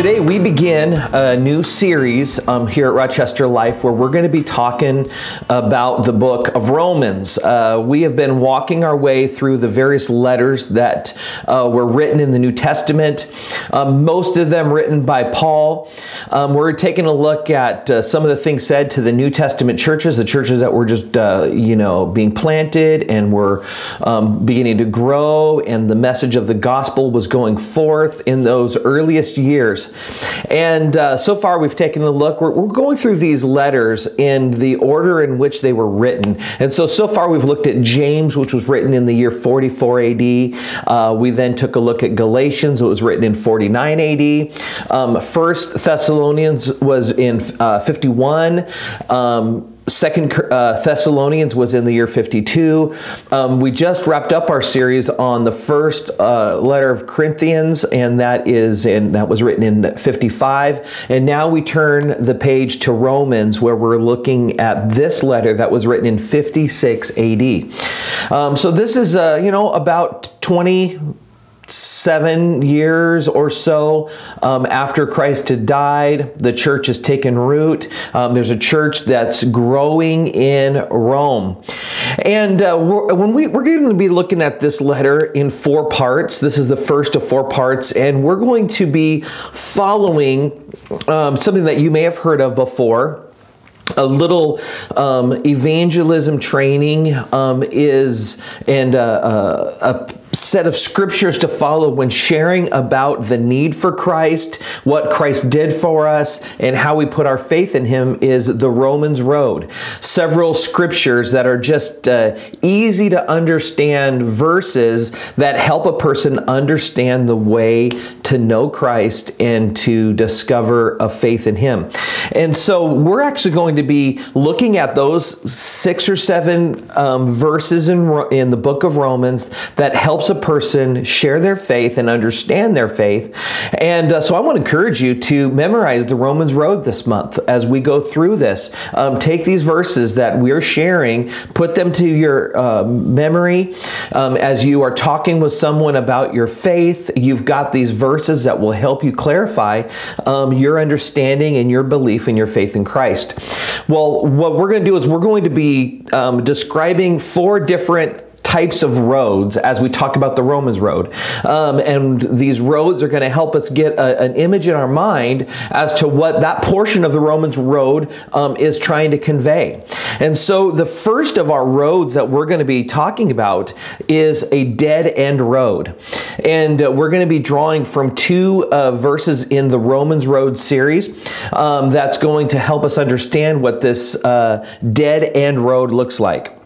Today, we begin a new series um, here at Rochester Life where we're going to be talking about the book of Romans. Uh, we have been walking our way through the various letters that uh, were written in the New Testament, um, most of them written by Paul. Um, we're taking a look at uh, some of the things said to the New Testament churches, the churches that were just, uh, you know, being planted and were um, beginning to grow, and the message of the gospel was going forth in those earliest years. And uh, so far, we've taken a look. We're, we're, going through these letters in the order in which they were written. And so, so far, we've looked at James, which was written in the year 44 AD. Uh, we then took a look at Galatians, it was written in 49 AD. Um, First Thessalonians was in uh, 51. Um, Second uh, Thessalonians was in the year 52. Um, we just wrapped up our series on the first uh, letter of Corinthians, and that is in that was written in 55. And now we turn the page to Romans, where we're looking at this letter that was written in 56 AD. Um, so this is uh, you know about 20 seven years or so um, after Christ had died, the church has taken root. Um, there's a church that's growing in Rome. And uh, when we, we're going to be looking at this letter in four parts, this is the first of four parts, and we're going to be following um, something that you may have heard of before a little um, evangelism training um, is and uh, uh, a set of scriptures to follow when sharing about the need for Christ, what Christ did for us, and how we put our faith in Him is the Romans Road. Several scriptures that are just uh, easy to understand verses that help a person understand the way to know Christ and to discover a faith in Him. And so we're actually going to be looking at those six or seven um, verses in, in the book of Romans that helps a person share their faith and understand their faith. And uh, so I want to encourage you to memorize the Romans Road this month as we go through this. Um, take these verses that we're sharing, put them to your uh, memory um, as you are talking with someone about your faith. You've got these verses that will help you clarify um, your understanding and your belief in your faith in Christ. Well, what we're going to do is we're going to be um, describing four different types of roads as we talk about the Romans road. Um, and these roads are going to help us get a, an image in our mind as to what that portion of the Romans road um, is trying to convey. And so the first of our roads that we're going to be talking about is a dead end road. And uh, we're going to be drawing from two uh, verses in the Romans road series um, that's going to help us understand what this uh, dead end road looks like.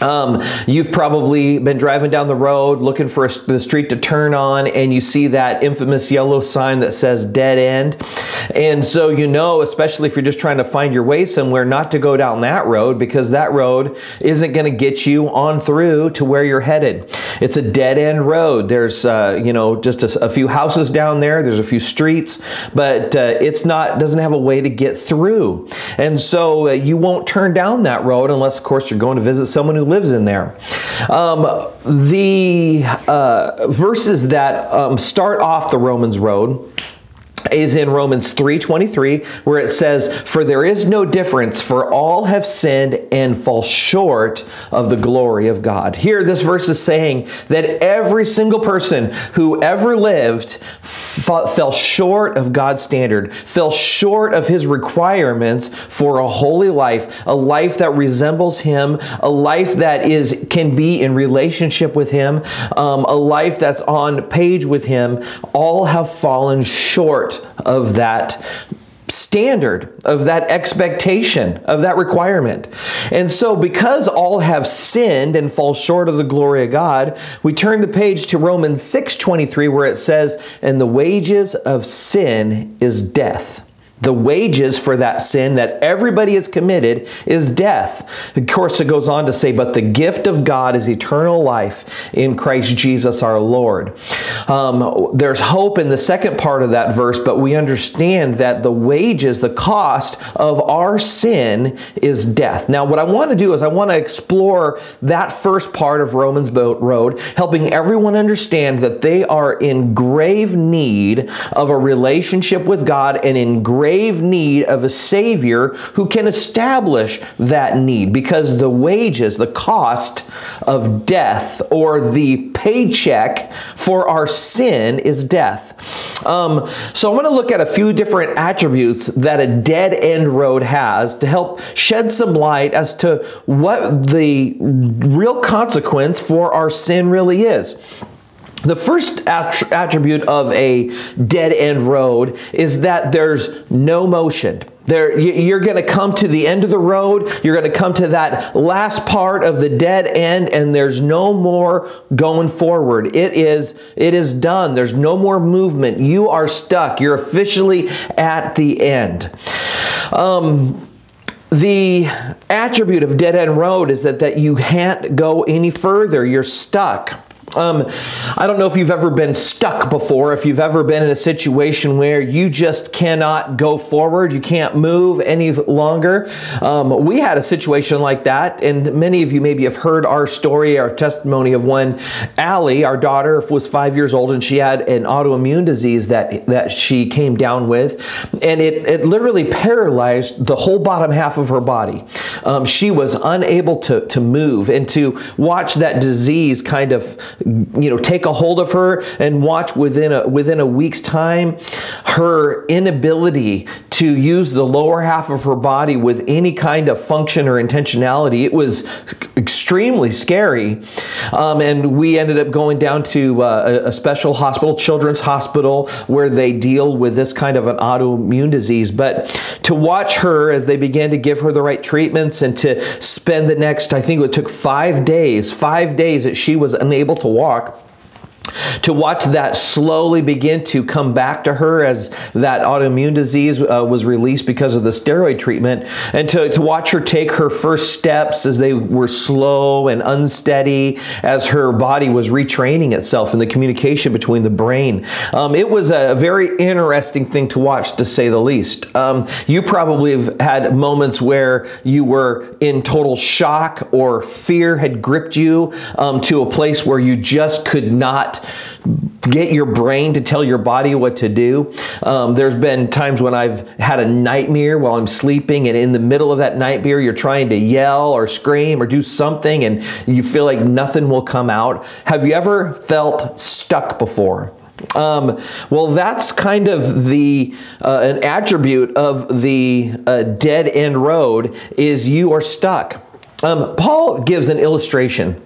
Um, you've probably been driving down the road looking for a, the street to turn on, and you see that infamous yellow sign that says dead end. And so you know, especially if you're just trying to find your way somewhere, not to go down that road because that road isn't going to get you on through to where you're headed. It's a dead end road. There's, uh, you know, just a, a, few houses down there, there's a few streets, but uh, it's not, doesn't have a way to get through. And so uh, you won't turn down that road unless, of course, you're going to visit someone who lives in there. Um, the uh, verses that um, start off the Romans road is in Romans 3:23 where it says for there is no difference for all have sinned and fall short of the glory of God. Here this verse is saying that every single person who ever lived f- fell short of God's standard, fell short of his requirements for a holy life, a life that resembles him, a life that is can be in relationship with him, um, a life that's on page with him, all have fallen short of that standard, of that expectation, of that requirement. And so, because all have sinned and fall short of the glory of God, we turn the page to Romans 6:23 where it says, "And the wages of sin is death." The wages for that sin that everybody has committed is death. Of course, it goes on to say, but the gift of God is eternal life in Christ Jesus our Lord. Um, there's hope in the second part of that verse, but we understand that the wages, the cost of our sin is death. Now, what I want to do is I want to explore that first part of Romans Boat Road, helping everyone understand that they are in grave need of a relationship with God and in grave grave need of a Savior who can establish that need because the wages, the cost of death, or the paycheck for our sin is death. Um, so, I want to look at a few different attributes that a dead end road has to help shed some light as to what the real consequence for our sin really is. The first attribute of a dead end road is that there's no motion. There, you're going to come to the end of the road. You're going to come to that last part of the dead end, and there's no more going forward. It is, it is done. There's no more movement. You are stuck. You're officially at the end. Um, the attribute of dead end road is that, that you can't go any further. You're stuck. Um, I don't know if you've ever been stuck before, if you've ever been in a situation where you just cannot go forward, you can't move any longer. Um, we had a situation like that, and many of you maybe have heard our story, our testimony of when Allie, our daughter, was five years old and she had an autoimmune disease that, that she came down with, and it, it literally paralyzed the whole bottom half of her body. Um, she was unable to, to move, and to watch that disease kind of you know take a hold of her and watch within a within a week's time her inability to use the lower half of her body with any kind of function or intentionality. It was extremely scary. Um, and we ended up going down to uh, a, special hospital, Children's Hospital, where they deal with this kind of an autoimmune disease. But to watch her as they began to give her the right treatments and to spend the next, I think it took five days, five days that she was unable to walk to watch that slowly begin to come back to her as that autoimmune disease uh, was released because of the steroid treatment, and to, to watch her take her first steps as they were slow and unsteady as her body was retraining itself in the communication between the brain. Um, it was a very interesting thing to watch, to say the least. Um, you probably have had moments where you were in total shock or fear had gripped you um, to a place where you just could not get your brain to tell your body what to do. Um, there's been times when I've had a nightmare while I'm sleeping, and in the middle of that nightmare, you're trying to yell or scream or do something, and you feel like nothing will come out. Have you ever felt stuck before? Um, well, that's kind of the uh, an attribute of the uh, dead end road is you are stuck. Um, Paul gives an illustration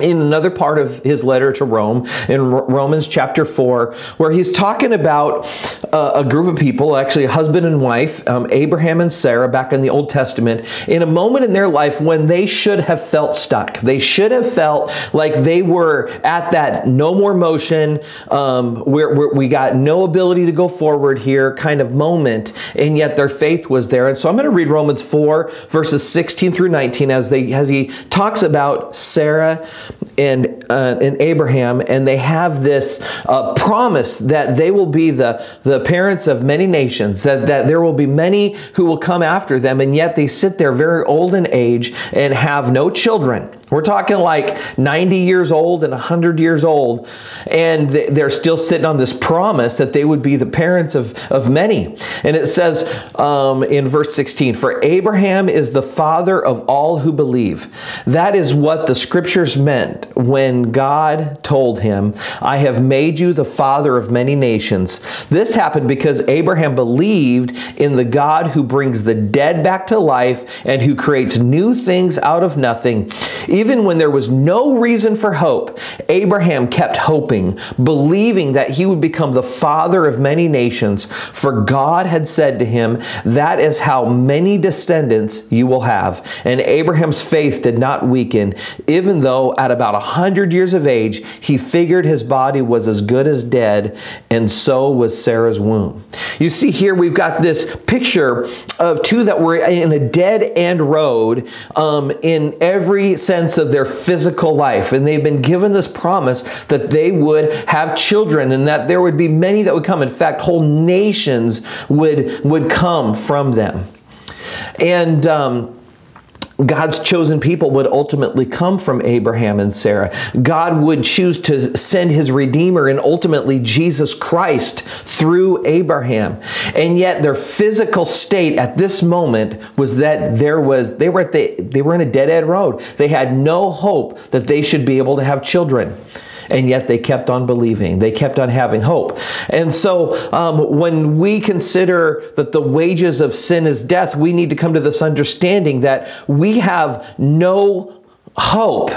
in another part of his letter to Rome, in Romans chapter 4, where he's talking about uh, a group of people, actually a husband and wife, um, Abraham and Sarah, back in the Old Testament, in a moment in their life when they should have felt stuck. They should have felt like they were at that no more motion, um, where, where we got no ability to go forward here kind of moment, and yet their faith was there. And so I'm going to read Romans 4, verses 16 through 19, as, they, as he talks about Sarah and, uh, and Abraham, and they have this uh, promise that they will be the, the parents of many nations, that, that there will be many who will come after them, and yet they sit there very old in age and have no children. We're talking like 90 years old and 100 years old, and they're still sitting on this promise that they would be the parents of, of many. And it says um, in verse 16, For Abraham is the father of all who believe. That is what the scriptures meant when God told him, I have made you the father of many nations. This happened because Abraham believed in the God who brings the dead back to life and who creates new things out of nothing. Even when there was no reason for hope, Abraham kept hoping, believing that he would become the father of many nations, for God had said to him, That is how many descendants you will have. And Abraham's faith did not weaken, even though at about a hundred years of age, he figured his body was as good as dead, and so was Sarah's womb. You see, here we've got this picture of two that were in a dead end road um, in every sense of their physical life. And they've been given this promise that they would have children and that there would be many that would come. In fact, whole nations would, would come from them. And um, God's chosen people would ultimately come from Abraham and Sarah. God would choose to send his Redeemer and ultimately Jesus Christ through Abraham. And yet their physical state at this moment was that there was they were at the they were in a dead end road. They had no hope that they should be able to have children and yet they kept on believing. They kept on having hope. And so um, when we consider that the wages of sin is death, we need to come to this understanding that we have no hope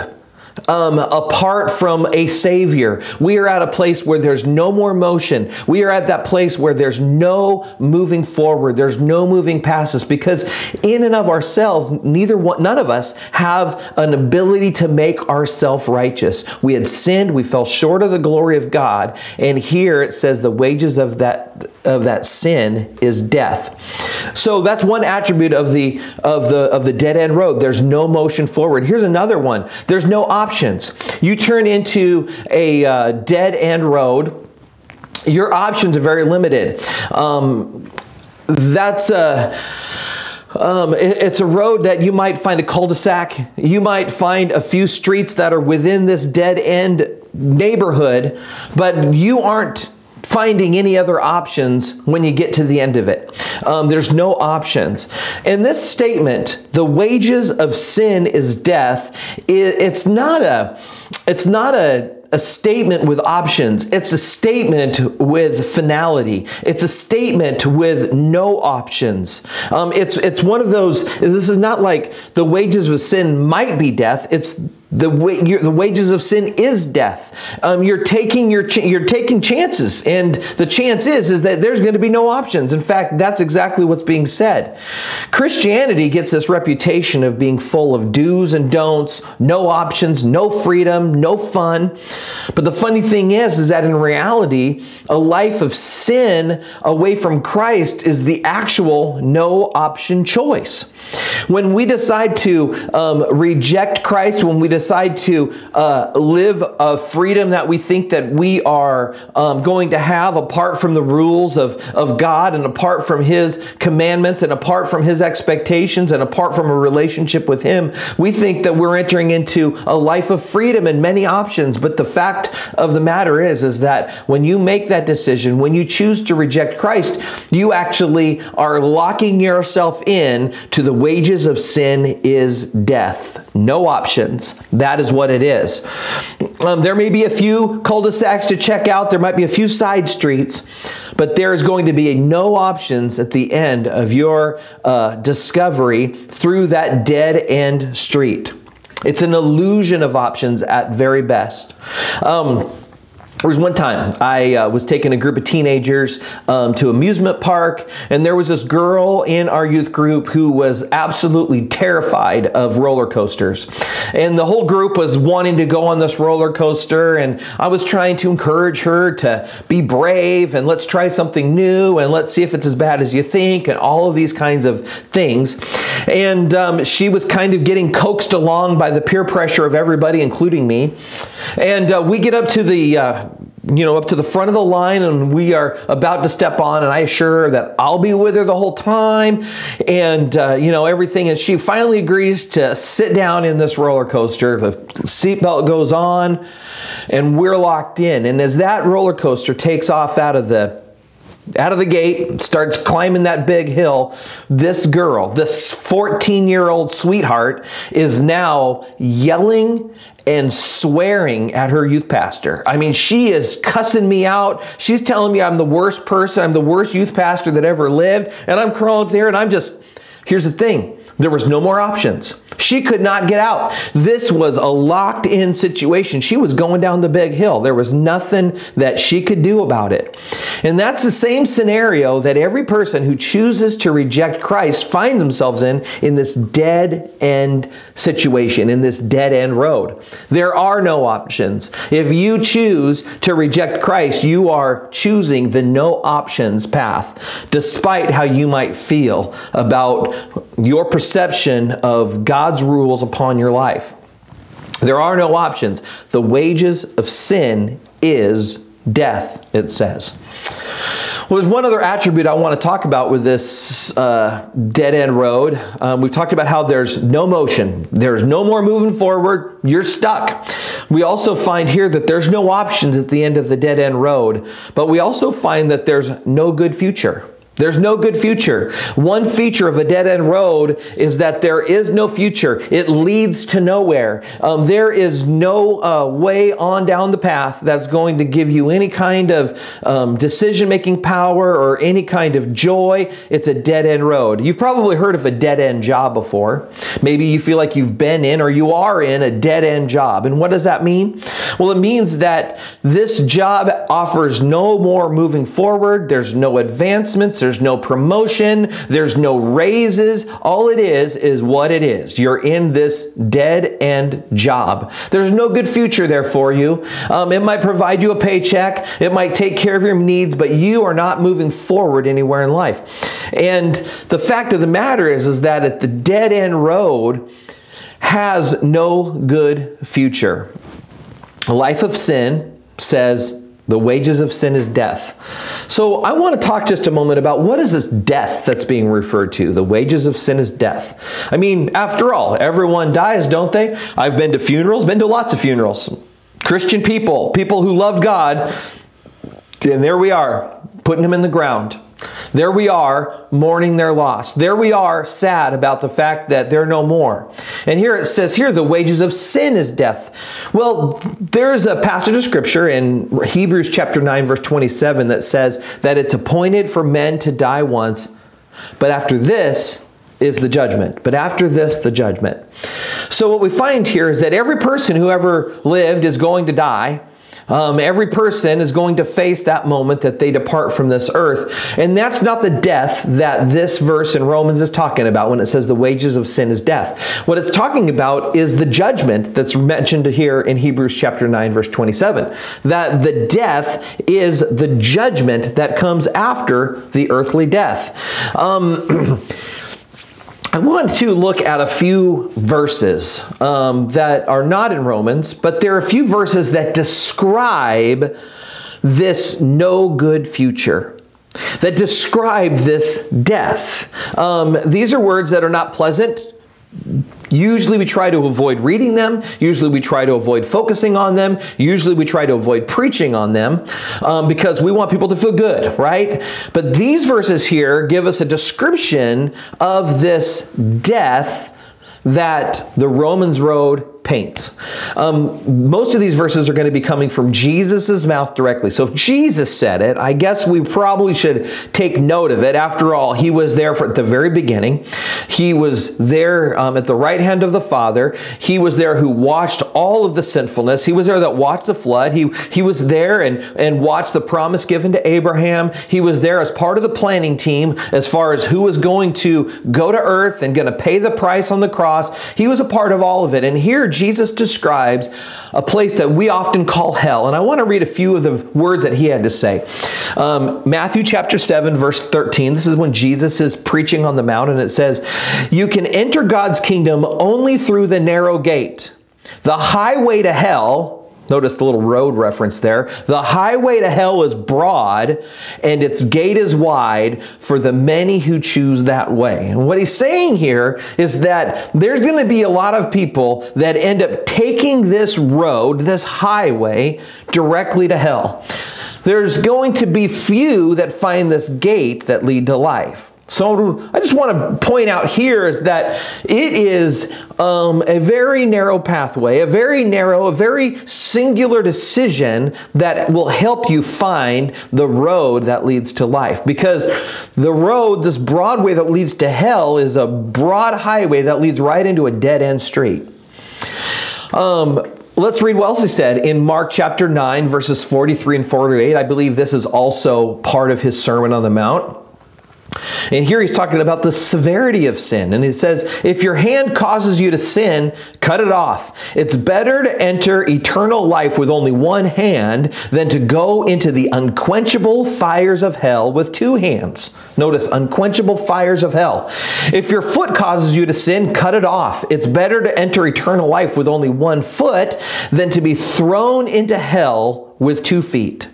um, apart from a Savior. We are at a place where there's no more motion. We are at that place where there's no moving forward. There's no moving past us because in and of ourselves, neither one, none of us have an ability to make ourselves righteous. We had sinned. We fell short of the glory of God. And here it says the wages of that of that sin is death. So that's one attribute of the of the of the dead end road. There's no motion forward. Here's another one. There's no options. You turn into a uh, dead end road. Your options are very limited. Um, that's a um, it, it's a road that you might find a cul-de-sac. You might find a few streets that are within this dead end neighborhood, but you aren't finding any other options when you get to the end of it. Um, there's no options. And this statement, the wages of sin is death, it's not a, it's not a, a statement with options. It's a statement with finality. It's a statement with no options. Um, it's it's one of those. This is not like the wages of sin might be death. It's the, the wages of sin is death. Um, you're taking your you're taking chances, and the chance is is that there's going to be no options. In fact, that's exactly what's being said. Christianity gets this reputation of being full of do's and don'ts, no options, no freedom, no fun. But the funny thing is, is that in reality, a life of sin away from Christ is the actual no option choice. When we decide to um, reject Christ, when we decide to uh, live a freedom that we think that we are um, going to have apart from the rules of, of God and apart from His commandments and apart from His expectations and apart from a relationship with Him, we think that we're entering into a life of freedom and many options. But the fact of the matter is, is that when you make that decision, when you choose to reject Christ, you actually are locking yourself in to the wages of sin is death. No options. That is what it is. Um, there may be a few cul-de-sacs to check out. There might be a few side streets, but there is going to be no options at the end of your uh, discovery through that dead end street. It's an illusion of options at very best. Um, there was one time I uh, was taking a group of teenagers um, to amusement park, and there was this girl in our youth group who was absolutely terrified of roller coasters. And the whole group was wanting to go on this roller coaster, and I was trying to encourage her to be brave and let's try something new and let's see if it's as bad as you think, and all of these kinds of things. And um, she was kind of getting coaxed along by the peer pressure of everybody, including me. And uh, we get up to the uh, you know, up to the front of the line and we are about to step on and I assure her that I'll be with her the whole time and, uh, you know, everything. And she finally agrees to sit down in this roller coaster. The seatbelt goes on and we're locked in. And as that roller coaster takes off out of the out of the gate, starts climbing that big hill. This girl, this 14 year old sweetheart, is now yelling and swearing at her youth pastor. I mean, she is cussing me out. She's telling me I'm the worst person, I'm the worst youth pastor that ever lived. And I'm crawling up there and I'm just, here's the thing there was no more options. She could not get out. This was a locked in situation. She was going down the big hill. There was nothing that she could do about it. And that's the same scenario that every person who chooses to reject Christ finds themselves in, in this dead end situation, in this dead end road. There are no options. If you choose to reject Christ, you are choosing the no options path, despite how you might feel about your perception of God's rules upon your life. There are no options. The wages of sin is death, it says. Well, there's one other attribute I want to talk about with this uh, dead end road. Um, we've talked about how there's no motion, there's no more moving forward, you're stuck. We also find here that there's no options at the end of the dead end road, but we also find that there's no good future. There's no good future. One feature of a dead end road is that there is no future. It leads to nowhere. Um, there is no uh, way on down the path that's going to give you any kind of um, decision making power or any kind of joy. It's a dead end road. You've probably heard of a dead end job before. Maybe you feel like you've been in or you are in a dead end job. And what does that mean? Well, it means that this job offers no more moving forward, there's no advancements. There's no promotion. There's no raises. All it is is what it is. You're in this dead end job. There's no good future there for you. Um, it might provide you a paycheck. It might take care of your needs, but you are not moving forward anywhere in life. And the fact of the matter is, is that at the dead end road has no good future. A life of sin says the wages of sin is death. So I want to talk just a moment about what is this death that's being referred to? The wages of sin is death. I mean, after all, everyone dies, don't they? I've been to funerals, been to lots of funerals. Christian people, people who loved God, and there we are, putting him in the ground. There we are mourning their loss. There we are sad about the fact that they're no more. And here it says here the wages of sin is death. Well, there's a passage of scripture in Hebrews chapter 9 verse 27 that says that it's appointed for men to die once, but after this is the judgment. But after this the judgment. So what we find here is that every person who ever lived is going to die. Um, every person is going to face that moment that they depart from this earth. And that's not the death that this verse in Romans is talking about when it says the wages of sin is death. What it's talking about is the judgment that's mentioned here in Hebrews chapter 9, verse 27. That the death is the judgment that comes after the earthly death. Um, I want to look at a few verses um, that are not in Romans, but there are a few verses that describe this no good future, that describe this death. Um, these are words that are not pleasant Usually we try to avoid reading them. Usually we try to avoid focusing on them. Usually we try to avoid preaching on them um, because we want people to feel good, right? But these verses here give us a description of this death that the Romans road paints. Um, most of these verses are going to be coming from Jesus' mouth directly. So if Jesus said it, I guess we probably should take note of it. After all, he was there at the very beginning. He was there um, at the right hand of the Father. He was there who watched all of the sinfulness. He was there that watched the flood. He, he was there and, and watched the promise given to Abraham. He was there as part of the planning team as far as who was going to go to earth and going to pay the price on the cross. He was a part of all of it. And here Jesus describes a place that we often call hell. And I want to read a few of the words that he had to say. Um, Matthew chapter 7, verse 13. This is when Jesus is preaching on the mount, and it says, You can enter God's kingdom only through the narrow gate. The highway to hell Notice the little road reference there. The highway to hell is broad and its gate is wide for the many who choose that way. And what he's saying here is that there's going to be a lot of people that end up taking this road, this highway, directly to hell. There's going to be few that find this gate that lead to life. So I just want to point out here is that it is um, a very narrow pathway, a very narrow, a very singular decision that will help you find the road that leads to life. Because the road, this Broadway that leads to hell, is a broad highway that leads right into a dead end street. Um, Let's read what else he said in Mark chapter 9, verses 43 and 48. I believe this is also part of his Sermon on the Mount. And here he's talking about the severity of sin. And he says, if your hand causes you to sin, cut it off. It's better to enter eternal life with only one hand than to go into the unquenchable fires of hell with two hands. Notice, unquenchable fires of hell. If your foot causes you to sin, cut it off. It's better to enter eternal life with only one foot than to be thrown into hell with two feet.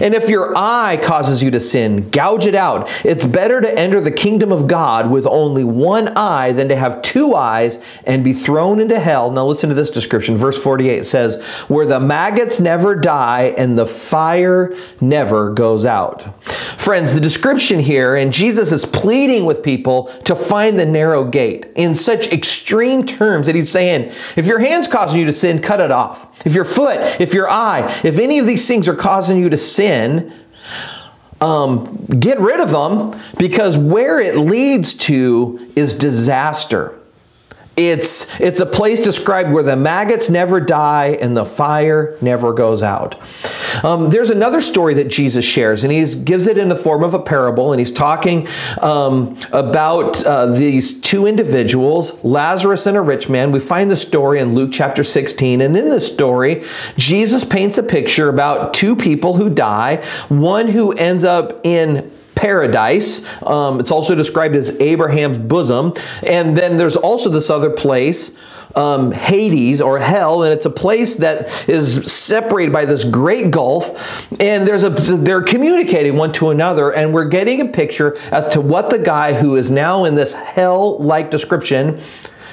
And if your eye causes you to sin, gouge it out. It's better to enter the kingdom of God with only one eye than to have two eyes and be thrown into hell. Now listen to this description. Verse 48 says, Where the maggots never die and the fire never goes out. Friends, the description here, and Jesus is pleading with people to find the narrow gate in such extreme terms that he's saying, if your hand's causing you to sin, cut it off. If your foot, if your eye, if any of these things are causing you to sin, um, get rid of them because where it leads to is disaster. It's, it's a place described where the maggots never die and the fire never goes out. Um, there's another story that Jesus shares, and he gives it in the form of a parable, and he's talking um, about uh, these two individuals, Lazarus and a rich man. We find the story in Luke chapter 16, and in this story, Jesus paints a picture about two people who die, one who ends up in paradise. Um, it's also described as Abraham's bosom. And then there's also this other place. Um, Hades or hell, and it's a place that is separated by this great gulf, and there's a they're communicating one to another, and we're getting a picture as to what the guy who is now in this hell-like description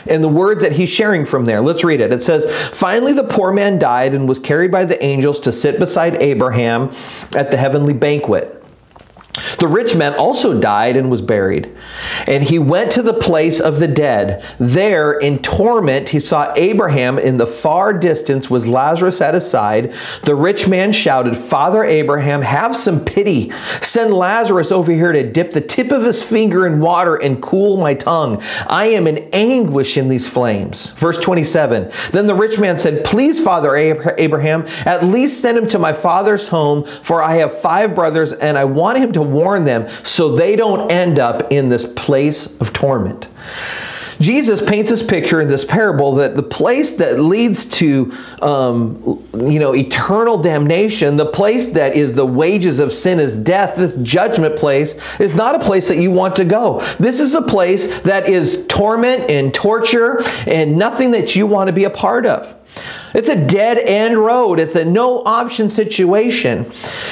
and the words that he's sharing from there. Let's read it. It says, Finally, the poor man died and was carried by the angels to sit beside Abraham at the heavenly banquet. The rich man also died and was buried. And he went to the place of the dead. There, in torment, he saw Abraham in the far distance, was Lazarus at his side. The rich man shouted, Father Abraham, have some pity. Send Lazarus over here to dip the tip of his finger in water and cool my tongue. I am in anguish in these flames. Verse 27 Then the rich man said, Please, Father Abraham, at least send him to my father's home, for I have five brothers, and I want him to warn them so they don't end up in this place of torment. Jesus paints this picture in this parable that the place that leads to, um, you know, eternal damnation, the place that is the wages of sin is death, this judgment place, is not a place that you want to go. This is a place that is torment and torture and nothing that you want to be a part of. It's a dead end road. It's a no option situation.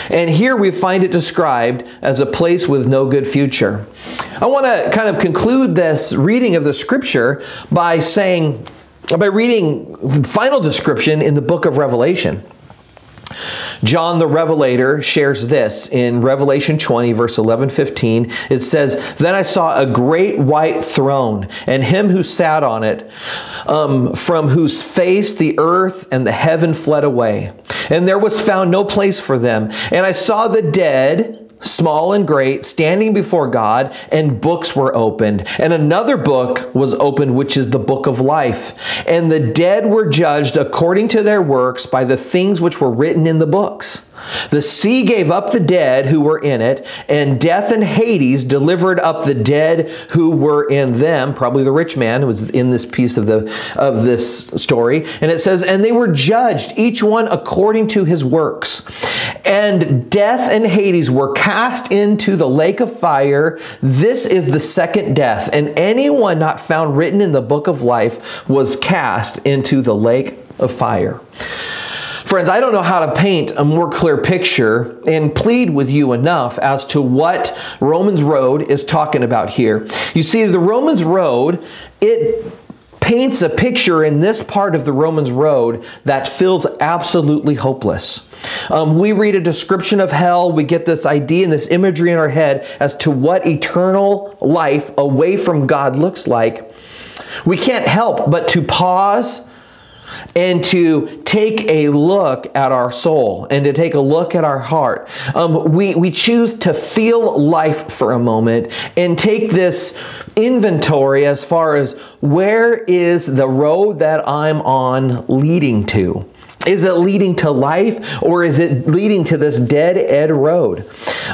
And here we find it described as a place with no good future. I want to kind of conclude this reading of the scripture by saying, by reading final description in the book of Revelation. John the Revelator shares this in Revelation 20, verse 11 15. It says, Then I saw a great white throne, and him who sat on it, um, from whose face the earth and the heaven fled away. And there was found no place for them. And I saw the dead small and great, standing before God, and books were opened. And another book was opened, which is the book of life. And the dead were judged according to their works by the things which were written in the books. The sea gave up the dead who were in it, and death and Hades delivered up the dead who were in them. Probably the rich man who was in this piece of the of this story. And it says, and they were judged, each one according to his works. And death and Hades were cast into the lake of fire. This is the second death, and anyone not found written in the book of life was cast into the lake of fire. Friends, I don't know how to paint a more clear picture and plead with you enough as to what Romans Road is talking about here. You see, the Romans Road, it paints a picture in this part of the Romans road that feels absolutely hopeless. Um, we read a description of hell, we get this idea and this imagery in our head as to what eternal life away from God looks like. We can't help but to pause and to take a look at our soul and to take a look at our heart. Um, we, we choose to feel life for a moment and take this inventory as far as where is the road that I'm on leading to. Is it leading to life or is it leading to this dead end road?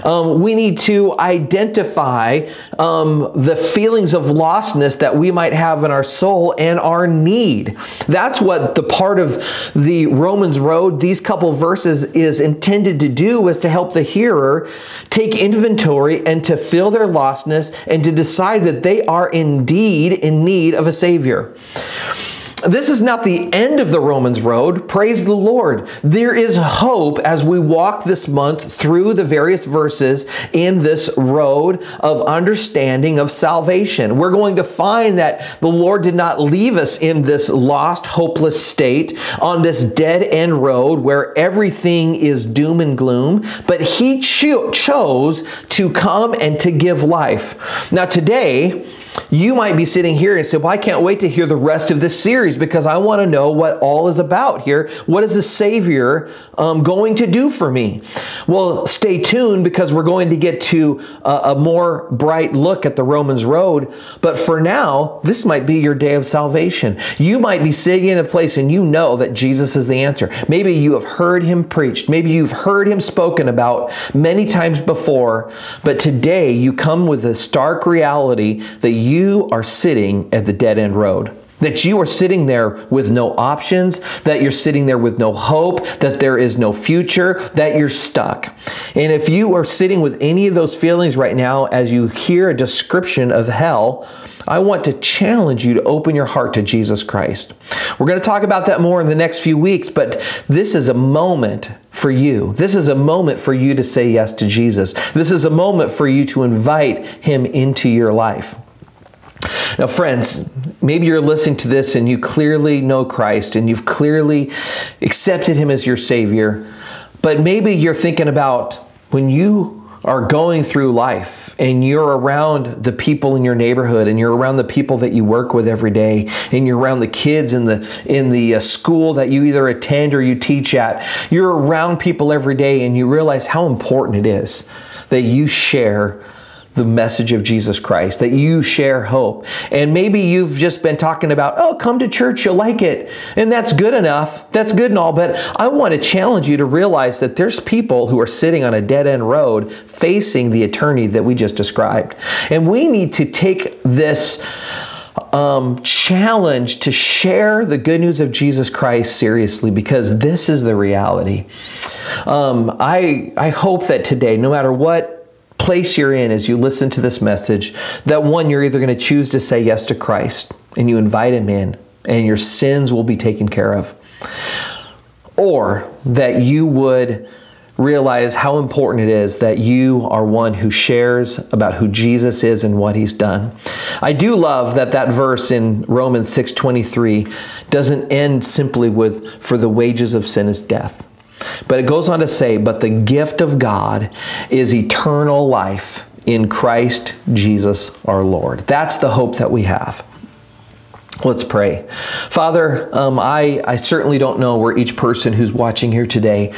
Um, we need to identify um, the feelings of lostness that we might have in our soul and our need. That's what the part of the Romans road, these couple verses, is intended to do, is to help the hearer take inventory and to feel their lostness and to decide that they are indeed in need of a Savior. This is not the end of the Romans road. Praise the Lord. There is hope as we walk this month through the various verses in this road of understanding of salvation. We're going to find that the Lord did not leave us in this lost, hopeless state on this dead end road where everything is doom and gloom, but He cho- chose to come and to give life. Now, today, you might be sitting here and say, Well, I can't wait to hear the rest of this series because I want to know what all is about here. What is the Savior um, going to do for me? Well, stay tuned because we're going to get to a, a more bright look at the Romans road. But for now, this might be your day of salvation. You might be sitting in a place and you know that Jesus is the answer. Maybe you have heard him preached, maybe you've heard him spoken about many times before, but today you come with a stark reality that you are sitting at the dead end road. That you are sitting there with no options, that you're sitting there with no hope, that there is no future, that you're stuck. And if you are sitting with any of those feelings right now as you hear a description of hell, I want to challenge you to open your heart to Jesus Christ. We're going to talk about that more in the next few weeks, but this is a moment for you. This is a moment for you to say yes to Jesus. This is a moment for you to invite Him into your life. Now, friends, maybe you're listening to this and you clearly know Christ and you've clearly accepted Him as your Savior, but maybe you're thinking about when you are going through life and you're around the people in your neighborhood and you're around the people that you work with every day and you're around the kids in the in the uh, school that you either attend or you teach at you're around people every day and you realize how important it is that you share the message of Jesus Christ, that you share hope. And maybe you've just been talking about, oh, come to church, you'll like it. And that's good enough. That's good and all. But I want to challenge you to realize that there's people who are sitting on a dead end road facing the eternity that we just described. And we need to take this um, challenge to share the good news of Jesus Christ seriously because this is the reality. Um, I, I hope that today, no matter what place you're in as you listen to this message, that one, you're either going to choose to say yes to Christ and you invite Him in and your sins will be taken care of, or that you would realize how important it is that you are one who shares about who Jesus is and what he's done. I do love that that verse in Romans 6:23 doesn't end simply with for the wages of sin is death. But it goes on to say, but the gift of God is eternal life in Christ Jesus our Lord. That's the hope that we have. Let's pray. Father, um, I, I certainly don't know where each person who's watching here today,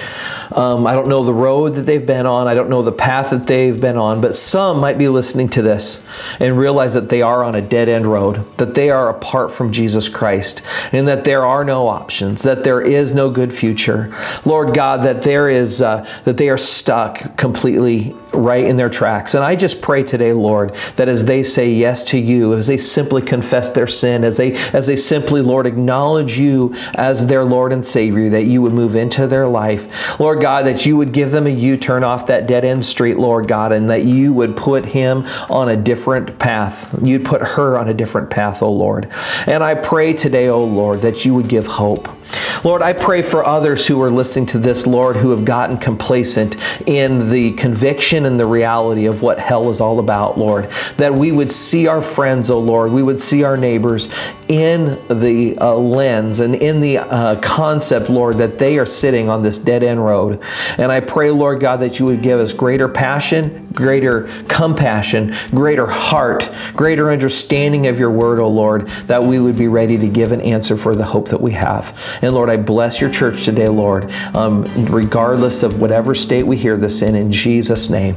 um, I don't know the road that they've been on, I don't know the path that they've been on, but some might be listening to this and realize that they are on a dead end road, that they are apart from Jesus Christ, and that there are no options, that there is no good future. Lord God, that there is, uh, that they are stuck completely right in their tracks. And I just pray today, Lord, that as they say yes to you, as they simply confess their sin, as they as they simply, Lord, acknowledge you as their Lord and Savior, that you would move into their life. Lord God, that you would give them a U turn off that dead end street, Lord God, and that you would put him on a different path. You'd put her on a different path, oh Lord. And I pray today, oh Lord, that you would give hope. Lord, I pray for others who are listening to this, Lord, who have gotten complacent in the conviction and the reality of what hell is all about, Lord, that we would see our friends, oh Lord, we would see our neighbors in the uh, lens and in the uh, concept, Lord, that they are sitting on this dead end road. And I pray, Lord God, that you would give us greater passion, greater compassion, greater heart, greater understanding of your word, oh Lord, that we would be ready to give an answer for the hope that we have. And Lord, I bless your church today, Lord, um, regardless of whatever state we hear this in, in Jesus' name.